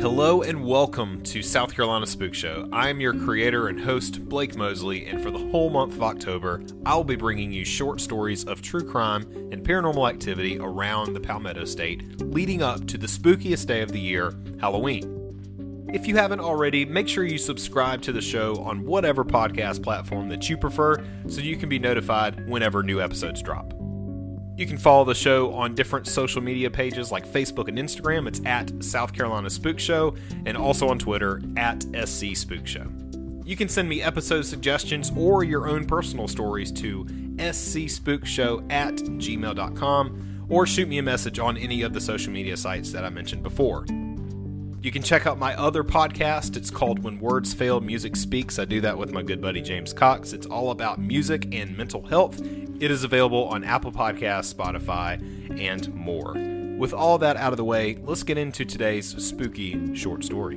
Hello and welcome to South Carolina Spook Show. I am your creator and host, Blake Mosley, and for the whole month of October, I'll be bringing you short stories of true crime and paranormal activity around the Palmetto State, leading up to the spookiest day of the year, Halloween. If you haven't already, make sure you subscribe to the show on whatever podcast platform that you prefer so you can be notified whenever new episodes drop. You can follow the show on different social media pages like Facebook and Instagram. It's at South Carolina Spook Show, and also on Twitter at SC Spook Show. You can send me episode suggestions or your own personal stories to scspookshow at gmail.com or shoot me a message on any of the social media sites that I mentioned before. You can check out my other podcast. It's called When Words Fail, Music Speaks. I do that with my good buddy James Cox. It's all about music and mental health. It is available on Apple Podcasts, Spotify, and more. With all that out of the way, let's get into today's spooky short story.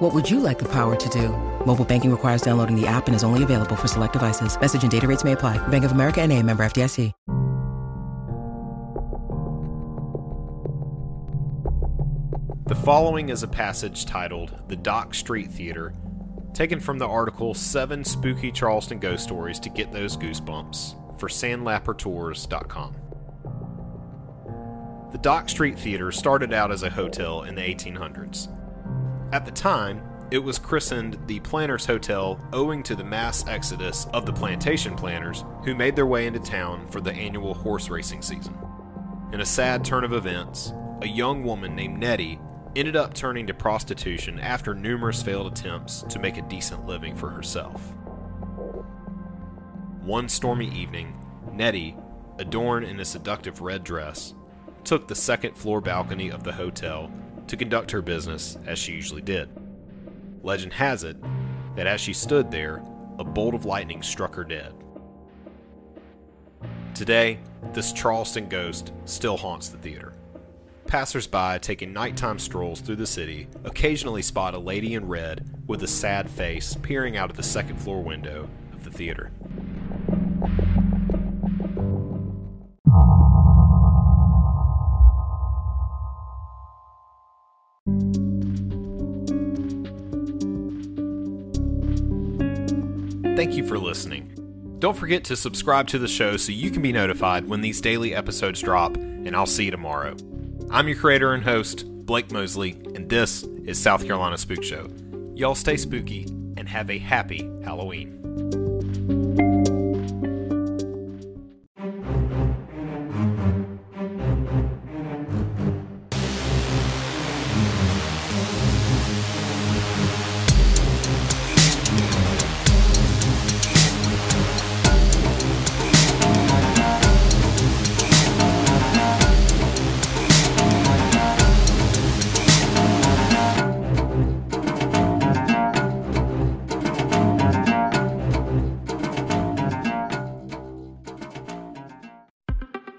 What would you like the power to do? Mobile banking requires downloading the app and is only available for select devices. Message and data rates may apply. Bank of America and a member FDIC. The following is a passage titled The Dock Street Theater, taken from the article Seven Spooky Charleston Ghost Stories to Get Those Goosebumps for sandlappertours.com. The Dock Street Theater started out as a hotel in the 1800s. At the time, it was christened the Planters Hotel owing to the mass exodus of the plantation planters who made their way into town for the annual horse racing season. In a sad turn of events, a young woman named Nettie ended up turning to prostitution after numerous failed attempts to make a decent living for herself. One stormy evening, Nettie, adorned in a seductive red dress, took the second floor balcony of the hotel to conduct her business as she usually did. Legend has it that as she stood there, a bolt of lightning struck her dead. Today, this Charleston ghost still haunts the theater. Passersby taking nighttime strolls through the city occasionally spot a lady in red with a sad face peering out of the second floor window of the theater. Thank you for listening. Don't forget to subscribe to the show so you can be notified when these daily episodes drop, and I'll see you tomorrow. I'm your creator and host, Blake Mosley, and this is South Carolina Spook Show. Y'all stay spooky and have a happy Halloween.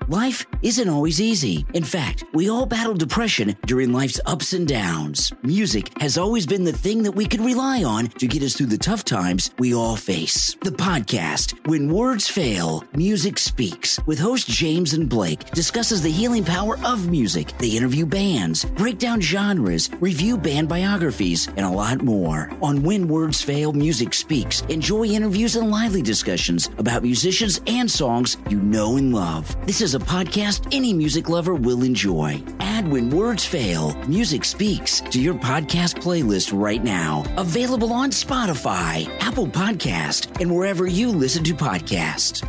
Life isn't always easy. In fact, we all battle depression during life's ups and downs. Music has always been the thing that we can rely on to get us through the tough times we all face. The podcast, When Words Fail, Music Speaks, with host James and Blake, discusses the healing power of music. They interview bands, break down genres, review band biographies, and a lot more. On When Words Fail, Music Speaks, enjoy interviews and lively discussions about musicians and songs you know and love. This is a podcast any music lover will enjoy. Add When Words Fail, Music Speaks to your podcast playlist right now. Available on Spotify, Apple Podcast, and wherever you listen to podcasts.